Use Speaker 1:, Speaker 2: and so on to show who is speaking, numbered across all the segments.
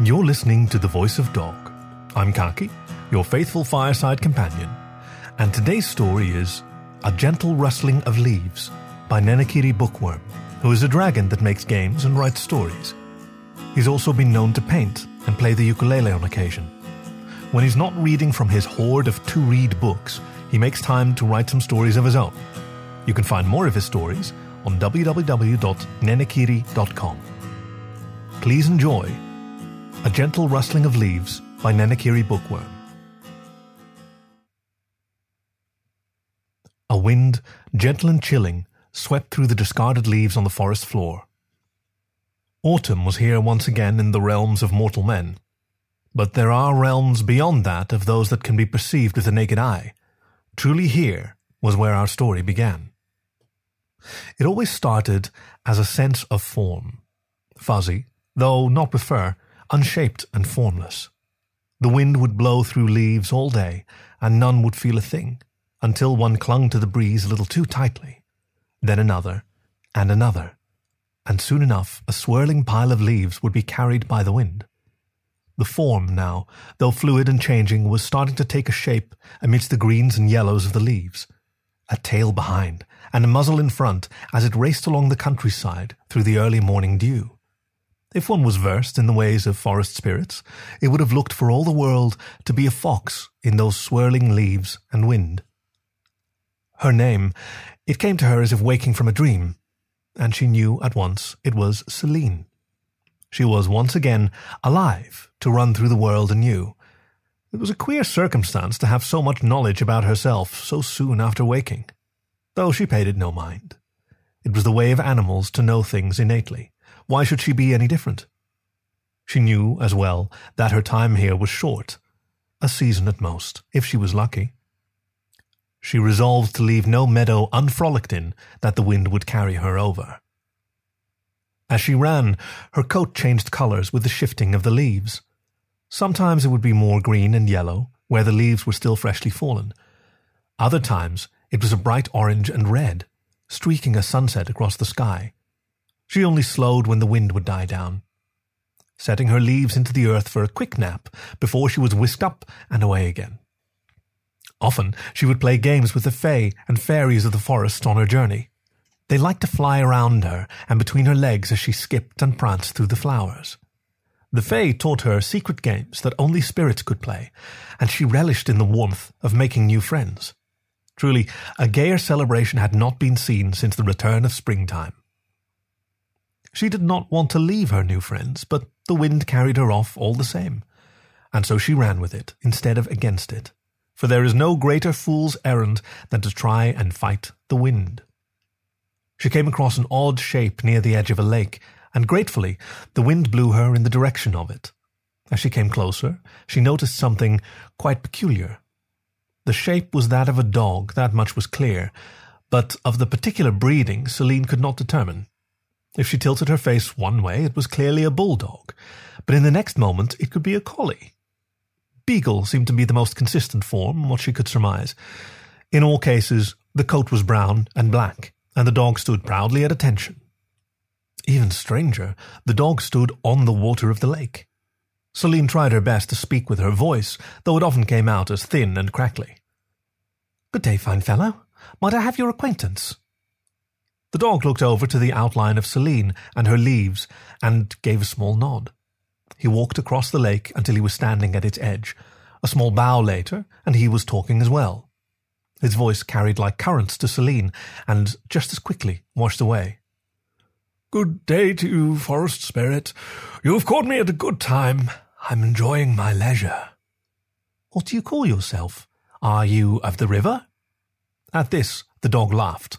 Speaker 1: You're listening to The Voice of Dog. I'm Khaki, your faithful fireside companion, and today's story is A Gentle Rustling of Leaves by Nenekiri Bookwyrm, who is a dragon that makes games and writes stories. He's also been known to paint and play the ukulele on occasion. When he's not reading from his hoard of to read books, he makes time to write some stories of his own. You can find more of his stories on www.nenekiri.com. Please enjoy A Gentle Rustling of Leaves by Nenekiri Bookwyrm. A wind, gentle and chilling, swept through the discarded leaves on the forest floor. Autumn was here once again in the realms of mortal men. But there are realms beyond that of those that can be perceived with the naked eye. Truly here was where our story began. It always started as a sense of form. Fuzzy, though not with fur, unshaped and formless. The wind would blow through leaves all day, and none would feel a thing, until one clung to the breeze a little too tightly. Then another, and another, and soon enough a swirling pile of leaves would be carried by the wind. The form now, though fluid and changing, was starting to take a shape amidst the greens and yellows of the leaves. A tail behind, and a muzzle in front as it raced along the countryside through the early morning dew. If one was versed in the ways of forest spirits, it would have looked for all the world to be a fox in those swirling leaves and wind. Her name, it came to her as if waking from a dream, and she knew at once it was Selene. She was once again alive to run through the world anew. It was a queer circumstance to have so much knowledge about herself so soon after waking though she paid it no mind. It was the way of animals to know things innately. Why should she be any different? She knew as well that her time here was short, a season at most, if she was lucky. She resolved to leave no meadow unfrolicked in that the wind would carry her over. As she ran, her coat changed colours with the shifting of the leaves. Sometimes it would be more green and yellow, where the leaves were still freshly fallen. Other times it was a bright orange and red, streaking a sunset across the sky. She only slowed when the wind would die down, setting her leaves into the earth for a quick nap before she was whisked up and away again. Often she would play games with the fae and fairies of the forest on her journey. They liked to fly around her and between her legs as she skipped and pranced through the flowers. The Fae taught her secret games that only spirits could play, and she relished in the warmth of making new friends. Truly, a gayer celebration had not been seen since the return of springtime. She did not want to leave her new friends, but the wind carried her off all the same, and so she ran with it instead of against it. For there is no greater fool's errand than to try and fight the wind. She came across an odd shape near the edge of a lake, and gratefully the wind blew her in the direction of it. As she came closer, she noticed something quite peculiar. The shape was that of a dog, that much was clear, but of the particular breeding Selene could not determine. If she tilted her face one way, it was clearly a bulldog, but in the next moment it could be a collie. Beagle seemed to be the most consistent form, what she could surmise. In all cases, the coat was brown and black, and the dog stood proudly at attention. Even stranger, the dog stood on the water of the lake. Selene tried her best to speak with her voice, though it often came out as thin and crackly. Good day, fine fellow. Might I have your acquaintance? The dog looked over to the outline of Selene and her leaves and gave a small nod. He walked across the lake until he was standing at its edge. A small bow later, and he was talking as well. His voice carried like currents to Selene, and just as quickly washed away. Good day to you, forest spirit. You have caught me at a good time. I'm enjoying my leisure. What do you call yourself? Are you of the river? At this, the dog laughed.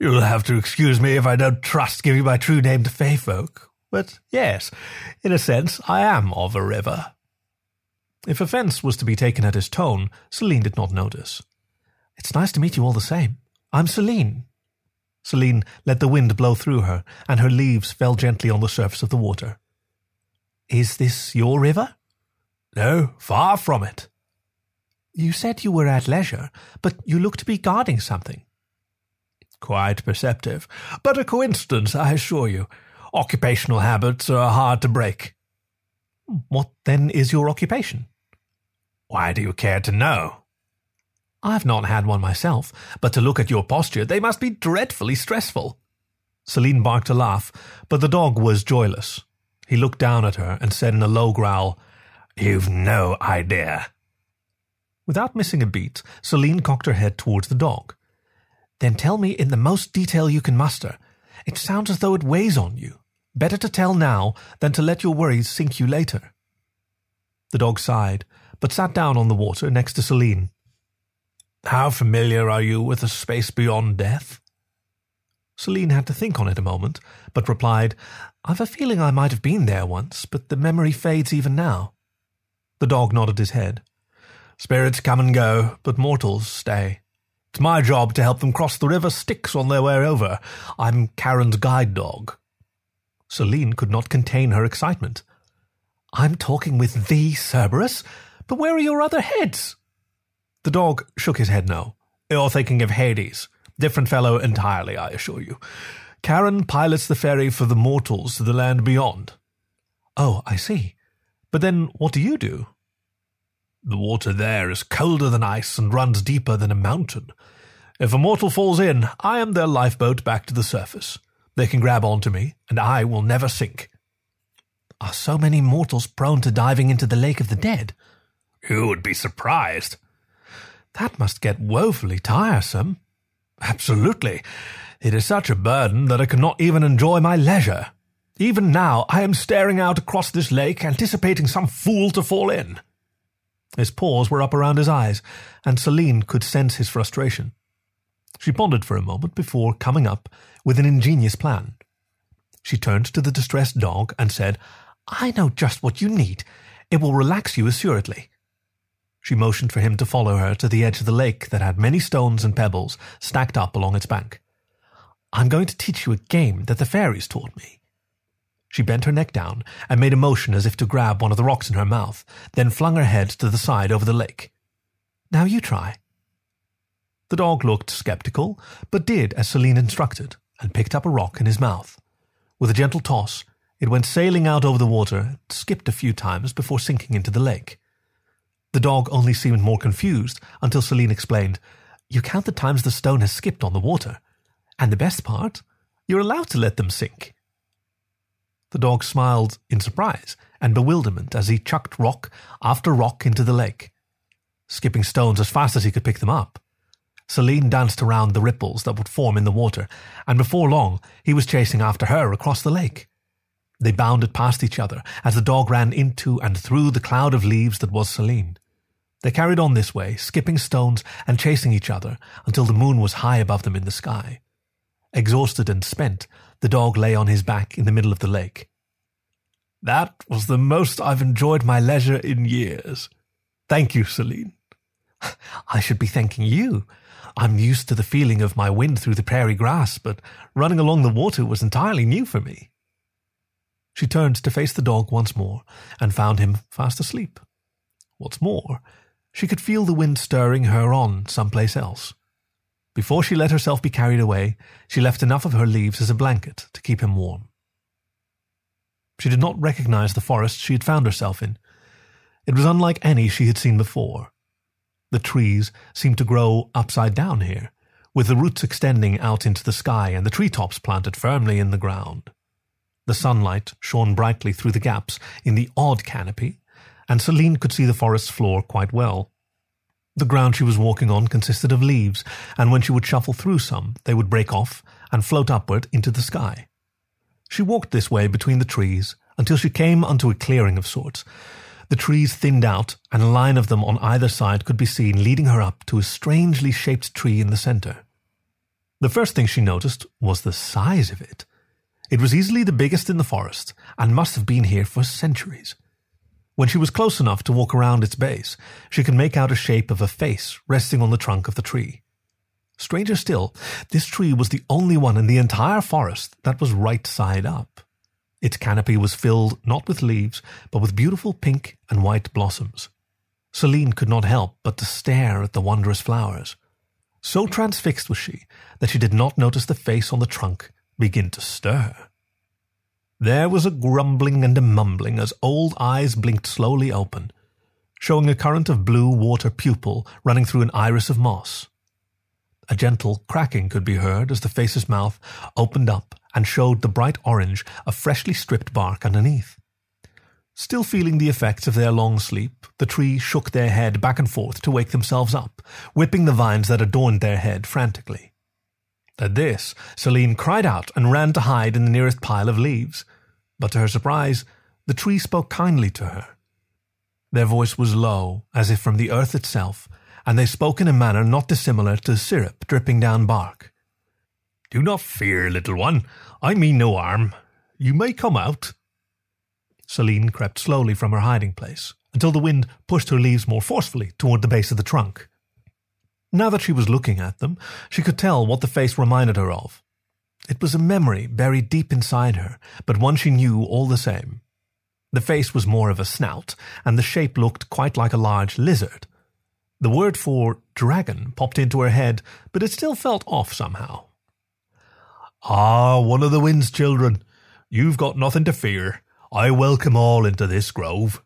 Speaker 1: You'll have to excuse me if I don't trust giving my true name to Fey folk. But yes, in a sense, I am of a river. If offence was to be taken at his tone, Selene did not notice. It's nice to meet you all the same. I'm Selene. Selene let the wind blow through her, and her leaves fell gently on the surface of the water. Is this your river? No, far from it. You said you were at leisure, but you look to be guarding something. Quite perceptive, but a coincidence, I assure you. Occupational habits are hard to break. What then is your occupation?
Speaker 2: Why do you care to know?
Speaker 1: I've not had one myself, but to look at your posture, they must be dreadfully stressful. Selene barked a laugh, but the dog was joyless. He looked down at her and said in a low growl,
Speaker 2: You've no idea.
Speaker 1: Without missing a beat, Selene cocked her head towards the dog. Then tell me in the most detail you can muster. It sounds as though it weighs on you. Better to tell now than to let your worries sink you later. The dog sighed, but sat down on the water next to Selene.
Speaker 2: How familiar are you with the space beyond death?
Speaker 1: Selene had to think on it a moment, but replied, I've a feeling I might have been there once, but the memory fades even now. The dog nodded his head.
Speaker 2: Spirits come and go, but mortals stay. It's my job to help them cross the river Styx on their way over. I'm Charon's guide dog.
Speaker 1: Selene could not contain her excitement. I'm talking with thee, Cerberus, but where are your other heads?
Speaker 2: The dog shook his head no. You're thinking of Hades. Different fellow entirely, I assure you. Karen pilots the ferry for the mortals to the land beyond.
Speaker 1: Oh, I see. But then what do you do?
Speaker 2: The water there is colder than ice and runs deeper than a mountain. If a mortal falls in, I am their lifeboat back to the surface. They can grab onto me, and I will never sink.
Speaker 1: Are so many mortals prone to diving into the lake of the dead?
Speaker 2: You would be surprised.
Speaker 1: That must get woefully tiresome.
Speaker 2: Absolutely. It is such a burden that I cannot even enjoy my leisure. Even now, I am staring out across this lake, anticipating some fool to fall in.
Speaker 1: His paws were up around his eyes, and Selene could sense his frustration. She pondered for a moment before coming up with an ingenious plan. She turned to the distressed dog and said, I know just what you need. It will relax you assuredly. She motioned for him to follow her to the edge of the lake that had many stones and pebbles stacked up along its bank. I'm going to teach you a game that the fairies taught me. She bent her neck down and made a motion as if to grab one of the rocks in her mouth, then flung her head to the side over the lake. Now you try. The dog looked skeptical, but did as Selene instructed, and picked up a rock in his mouth. With a gentle toss, it went sailing out over the water, skipped a few times before sinking into the lake. The dog only seemed more confused until Selene explained, You count the times the stone has skipped on the water. And the best part, you're allowed to let them sink. The dog smiled in surprise and bewilderment as he chucked rock after rock into the lake, skipping stones as fast as he could pick them up. Selene danced around the ripples that would form in the water, and before long he was chasing after her across the lake. They bounded past each other as the dog ran into and through the cloud of leaves that was Selene. They carried on this way, skipping stones and chasing each other until the moon was high above them in the sky. Exhausted and spent, the dog lay on his back in the middle of the lake.
Speaker 2: That was the most I've enjoyed my leisure in years. Thank you, Selene.
Speaker 1: I should be thanking you. I'm used to the feeling of my wind through the prairie grass, but running along the water was entirely new for me. She turned to face the dog once more and found him fast asleep. What's more, she could feel the wind stirring her on someplace else. Before she let herself be carried away, she left enough of her leaves as a blanket to keep him warm. She did not recognize the forest she had found herself in. It was unlike any she had seen before. The trees seemed to grow upside down here, with the roots extending out into the sky and the tree tops planted firmly in the ground. The sunlight shone brightly through the gaps in the odd canopy, and Selene could see the forest floor quite well. The ground she was walking on consisted of leaves, and when she would shuffle through some, they would break off and float upward into the sky. She walked this way between the trees until she came unto a clearing of sorts. The trees thinned out, and a line of them on either side could be seen leading her up to a strangely shaped tree in the center. The first thing she noticed was the size of it. It was easily the biggest in the forest, and must have been here for centuries. When she was close enough to walk around its base, she could make out a shape of a face resting on the trunk of the tree. Stranger still, this tree was the only one in the entire forest that was right side up. Its canopy was filled not with leaves, but with beautiful pink and white blossoms. Selene could not help but to stare at the wondrous flowers. So transfixed was she that she did not notice the face on the trunk begin to stir. There was a grumbling and a mumbling as old eyes blinked slowly open, showing a current of blue water pupil running through an iris of moss. A gentle cracking could be heard as the face's mouth opened up and showed the bright orange of freshly stripped bark underneath. Still feeling the effects of their long sleep, the trees shook their head back and forth to wake themselves up, whipping the vines that adorned their head frantically. At this, Selene cried out and ran to hide in the nearest pile of leaves. But to her surprise, the tree spoke kindly to her. Their voice was low, as if from the earth itself, and they spoke in a manner not dissimilar to syrup dripping down bark. Do not fear, little one. I mean no harm. You may come out. Selene crept slowly from her hiding place until the wind pushed her leaves more forcefully toward the base of the trunk. Now that she was looking at them, she could tell what the face reminded her of. It was a memory buried deep inside her, but one she knew all the same. The face was more of a snout, and the shape looked quite like a large lizard. The word for dragon popped into her head, but it still felt off somehow. Ah, one of the wind's children. You've got nothing to fear. I welcome all into this grove.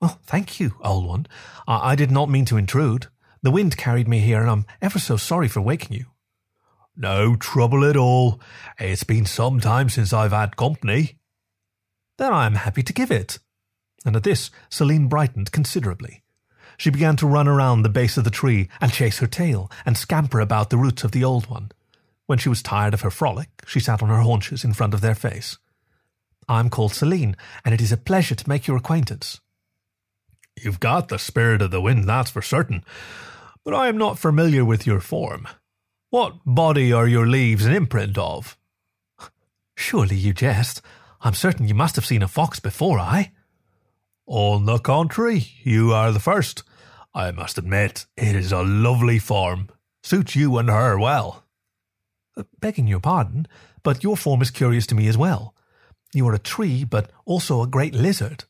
Speaker 1: Oh, thank you, old one. I, I did not mean to intrude. The wind carried me here, and I'm ever so sorry for waking you. No trouble at all. It's been some time since I've had company. Then I am happy to give it. And at this, Selene brightened considerably. She began to run around the base of the tree and chase her tail and scamper about the roots of the old one. When she was tired of her frolic, she sat on her haunches in front of their face. I'm called Selene, and it is a pleasure to make your acquaintance. You've got the spirit of the wind, that's for certain, but I am not familiar with your form. What body are your leaves an imprint of? Surely you jest. I'm certain you must have seen a fox before, I. On the contrary, you are the first. I must admit, it is a lovely form. Suits you and her well. Uh, begging your pardon, but your form is curious to me as well. You are a tree, but also a great lizard.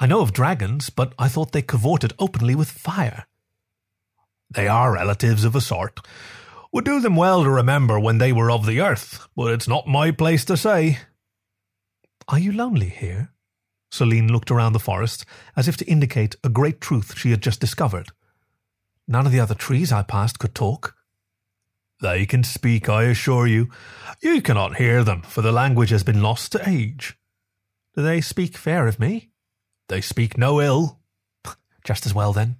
Speaker 1: I know of dragons, but I thought they cavorted openly with fire. They are relatives of a sort. Would do them well to remember when they were of the earth, but it's not my place to say. Are you lonely here? Celine looked around the forest as if to indicate a great truth she had just discovered. None of the other trees I passed could talk. They can speak, I assure you. You cannot hear them, for the language has been lost to age. Do they speak fair of me? They speak no ill. Just as well, then.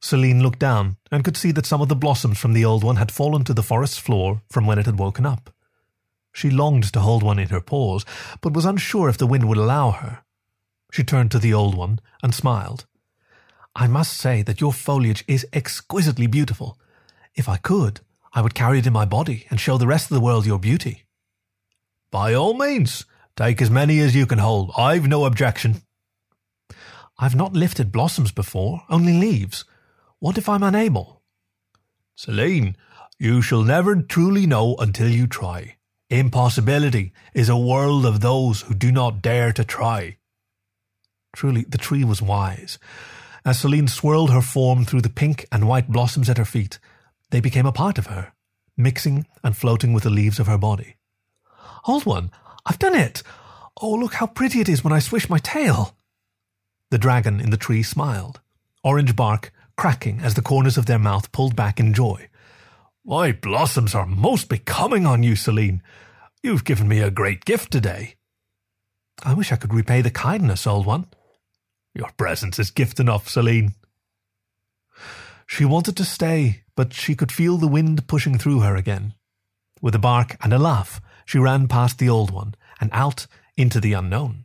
Speaker 1: Selene looked down and could see that some of the blossoms from the old one had fallen to the forest's floor from when it had woken up. She longed to hold one in her paws, but was unsure if the wind would allow her. She turned to the old one and smiled. I must say that your foliage is exquisitely beautiful. If I could, I would carry it in my body and show the rest of the world your beauty. By all means, take as many as you can hold. I've no objection. I've not lifted blossoms before, only leaves. What if I'm unable? Selene, you shall never truly know until you try. Impossibility is a world of those who do not dare to try. Truly, the tree was wise. As Selene swirled her form through the pink and white blossoms at her feet, they became a part of her, mixing and floating with the leaves of her body. Old one, I've done it! Oh, look how pretty it is when I swish my tail! The dragon in the tree smiled, orange bark cracking as the corners of their mouth pulled back in joy. My blossoms are most becoming on you, Selene. You've given me a great gift today. I wish I could repay the kindness, old one. Your presence is gift enough, Selene. She wanted to stay, but she could feel the wind pushing through her again. With a bark and a laugh, she ran past the old one and out into the unknown.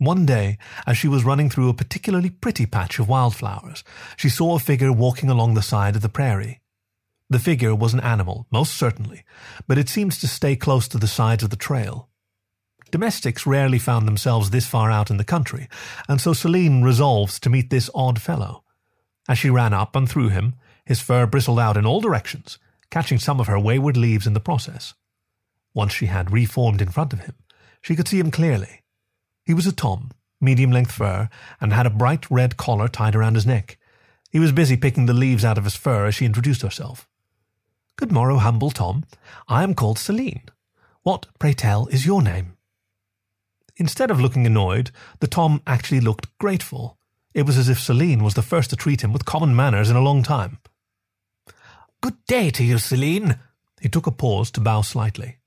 Speaker 1: One day, as she was running through a particularly pretty patch of wildflowers, she saw a figure walking along the side of the prairie. The figure was an animal, most certainly, but it seemed to stay close to the sides of the trail. Domestics rarely found themselves this far out in the country, and so Selene resolves to meet this odd fellow. As she ran up and through him, his fur bristled out in all directions, catching some of her wayward leaves in the process. Once she had reformed in front of him, she could see him clearly. He was a Tom, medium length fur, and had a bright red collar tied around his neck. He was busy picking the leaves out of his fur as she introduced herself. Good morrow, humble Tom. I am called Selene. What, pray tell, is your name? Instead of looking annoyed, the Tom actually looked grateful. It was as if Selene was the first to treat him with common manners in a long time.
Speaker 2: Good day to you, Selene.
Speaker 1: He took a pause to bow slightly.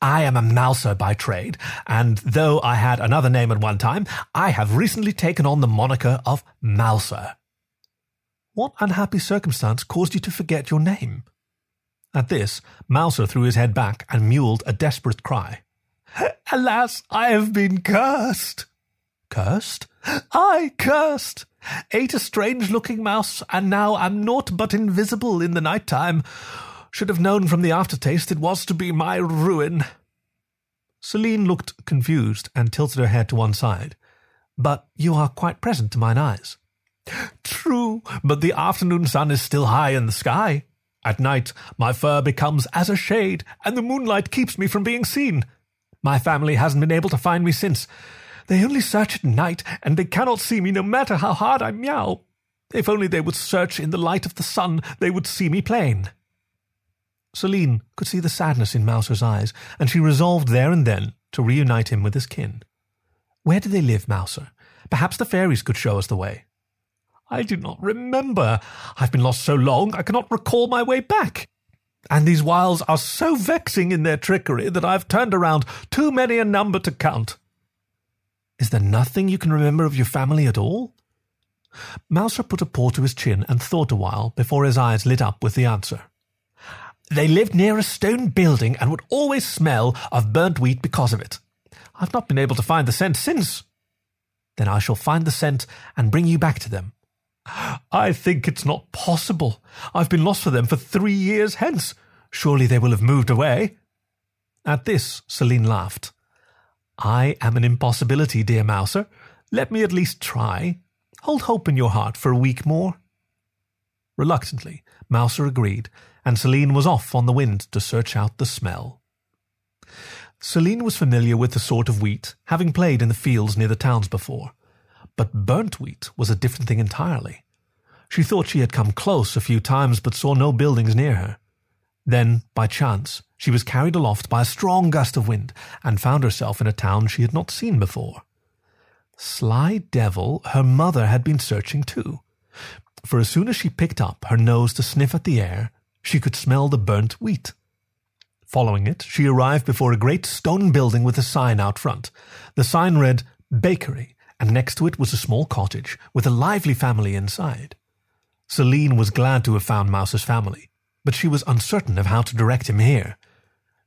Speaker 2: I am a mouser by trade, and though I had another name at one time, I have recently taken on the moniker of Mouser.
Speaker 1: What unhappy circumstance caused you to forget your name? At this, Mouser threw his head back and mewled a desperate cry.
Speaker 2: Alas, I have been cursed.
Speaker 1: Cursed?
Speaker 2: I cursed. Ate a strange looking mouse, and now am naught but invisible in the night time. Should have known from the aftertaste it was to be my ruin.
Speaker 1: Selene looked confused and tilted her head to one side. But you are quite present to mine eyes.
Speaker 2: True, but the afternoon sun is still high in the sky. At night, my fur becomes as a shade, and the moonlight keeps me from being seen. My family hasn't been able to find me since. They only search at night, and they cannot see me no matter how hard I meow. If only they would search in the light of the sun, they would see me plain.
Speaker 1: Selene could see the sadness in Mouser's eyes, and she resolved there and then to reunite him with his kin. Where do they live, Mouser? Perhaps the fairies could show us the way.
Speaker 2: I do not remember. I've been lost so long I cannot recall my way back. And these wiles are so vexing in their trickery that I've turned around too many a number to count.
Speaker 1: Is there nothing you can remember of your family at all? Mouser put a paw to his chin and thought a while before his eyes lit up with the answer.
Speaker 2: They lived near a stone building and would always smell of burnt wheat because of it. I've not been able to find the scent since.
Speaker 1: Then I shall find the scent and bring you back to them.
Speaker 2: I think it's not possible. I've been lost for them for three years hence. Surely they will have moved away.
Speaker 1: At this, Selene laughed. I am an impossibility, dear Mouser. Let me at least try. Hold hope in your heart for a week more. Reluctantly, Mouser agreed, and Selene was off on the wind to search out the smell. Selene was familiar with the sort of wheat, having played in the fields near the towns before. But burnt wheat was a different thing entirely. She thought she had come close a few times, but saw no buildings near her. Then, by chance, she was carried aloft by a strong gust of wind and found herself in a town she had not seen before. Sly devil, her mother had been searching too. For as soon as she picked up her nose to sniff at the air, she could smell the burnt wheat. Following it, she arrived before a great stone building with a sign out front. The sign read Bakery, and next to it was a small cottage with a lively family inside. Selene was glad to have found Mouser's family, but she was uncertain of how to direct him here.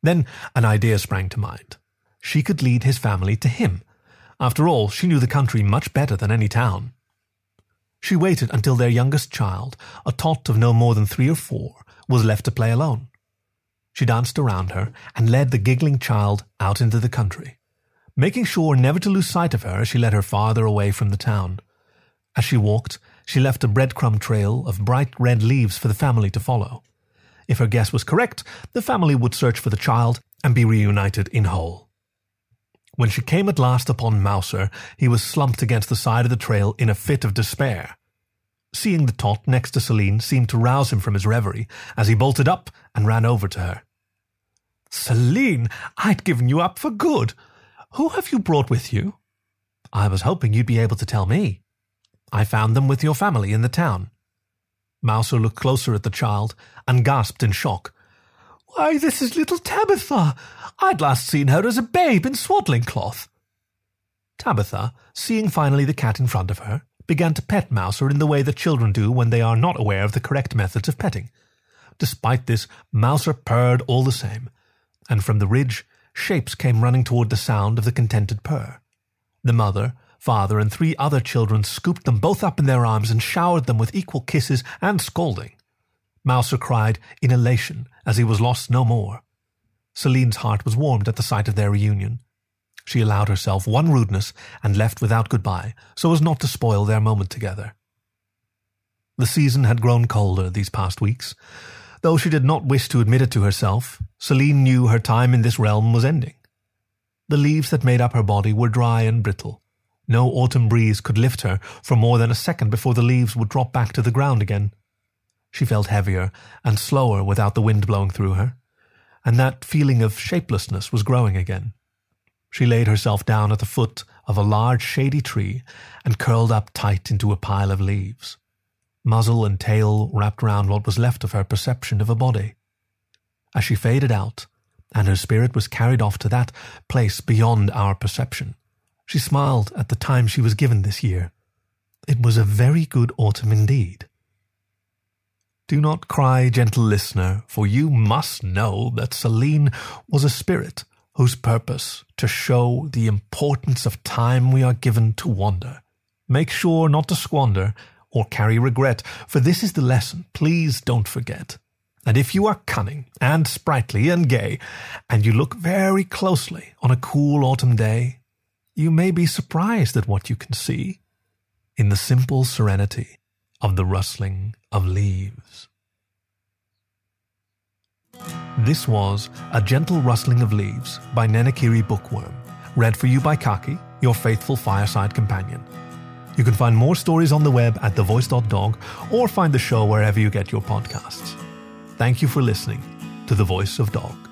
Speaker 1: Then an idea sprang to mind. She could lead his family to him. After all, she knew the country much better than any town. She waited until their youngest child, a tot of no more than three or four, was left to play alone. She danced around her and led the giggling child out into the country, making sure never to lose sight of her as she led her farther away from the town. As she walked, she left a breadcrumb trail of bright red leaves for the family to follow. If her guess was correct, the family would search for the child and be reunited in whole. When she came at last upon Mouser, he was slumped against the side of the trail in a fit of despair. Seeing the tot next to Selene seemed to rouse him from his reverie as he bolted up and ran over to her.
Speaker 2: Selene, I'd given you up for good. Who have you brought with you?
Speaker 1: I was hoping you'd be able to tell me. I found them with your family in the town. Mouser looked closer at the child and gasped in shock.
Speaker 2: Why, this is little Tabitha. I'd last seen her as a babe in swaddling cloth.
Speaker 1: Tabitha, seeing finally the cat in front of her, began to pet Mouser in the way that children do when they are not aware of the correct methods of petting. Despite this, Mouser purred all the same, and from the ridge, shapes came running toward the sound of the contented purr. The mother, father, and three other children scooped them both up in their arms and showered them with equal kisses and scolding. Mouser cried in elation as he was lost no more. Selene's heart was warmed at the sight of their reunion. She allowed herself one rudeness and left without goodbye, so as not to spoil their moment together. The season had grown colder these past weeks. Though she did not wish to admit it to herself, Selene knew her time in this realm was ending. The leaves that made up her body were dry and brittle, no autumn breeze could lift her for more than a second before the leaves would drop back to the ground again. She felt heavier and slower without the wind blowing through her, and that feeling of shapelessness was growing again. She laid herself down at the foot of a large shady tree and curled up tight into a pile of leaves, muzzle and tail wrapped round what was left of her perception of a body. As she faded out, and her spirit was carried off to that place beyond our perception, she smiled at the time she was given this year. It was a very good autumn indeed. Do not cry, gentle listener, for you must know that Selene was a spirit whose purpose to show the importance of time we are given to wander. Make sure not to squander or carry regret, for this is the lesson. Please don't forget. And if you are cunning and sprightly and gay, and you look very closely on a cool autumn day, you may be surprised at what you can see in the simple serenity of the rustling of leaves. This was A Gentle Rustling of Leaves by Nenekiri Bookwyrm, read for you by Khaki, your faithful fireside companion. You can find more stories on the web at thevoice.dog or find the show wherever you get your podcasts. Thank you for listening to The Voice of Dog.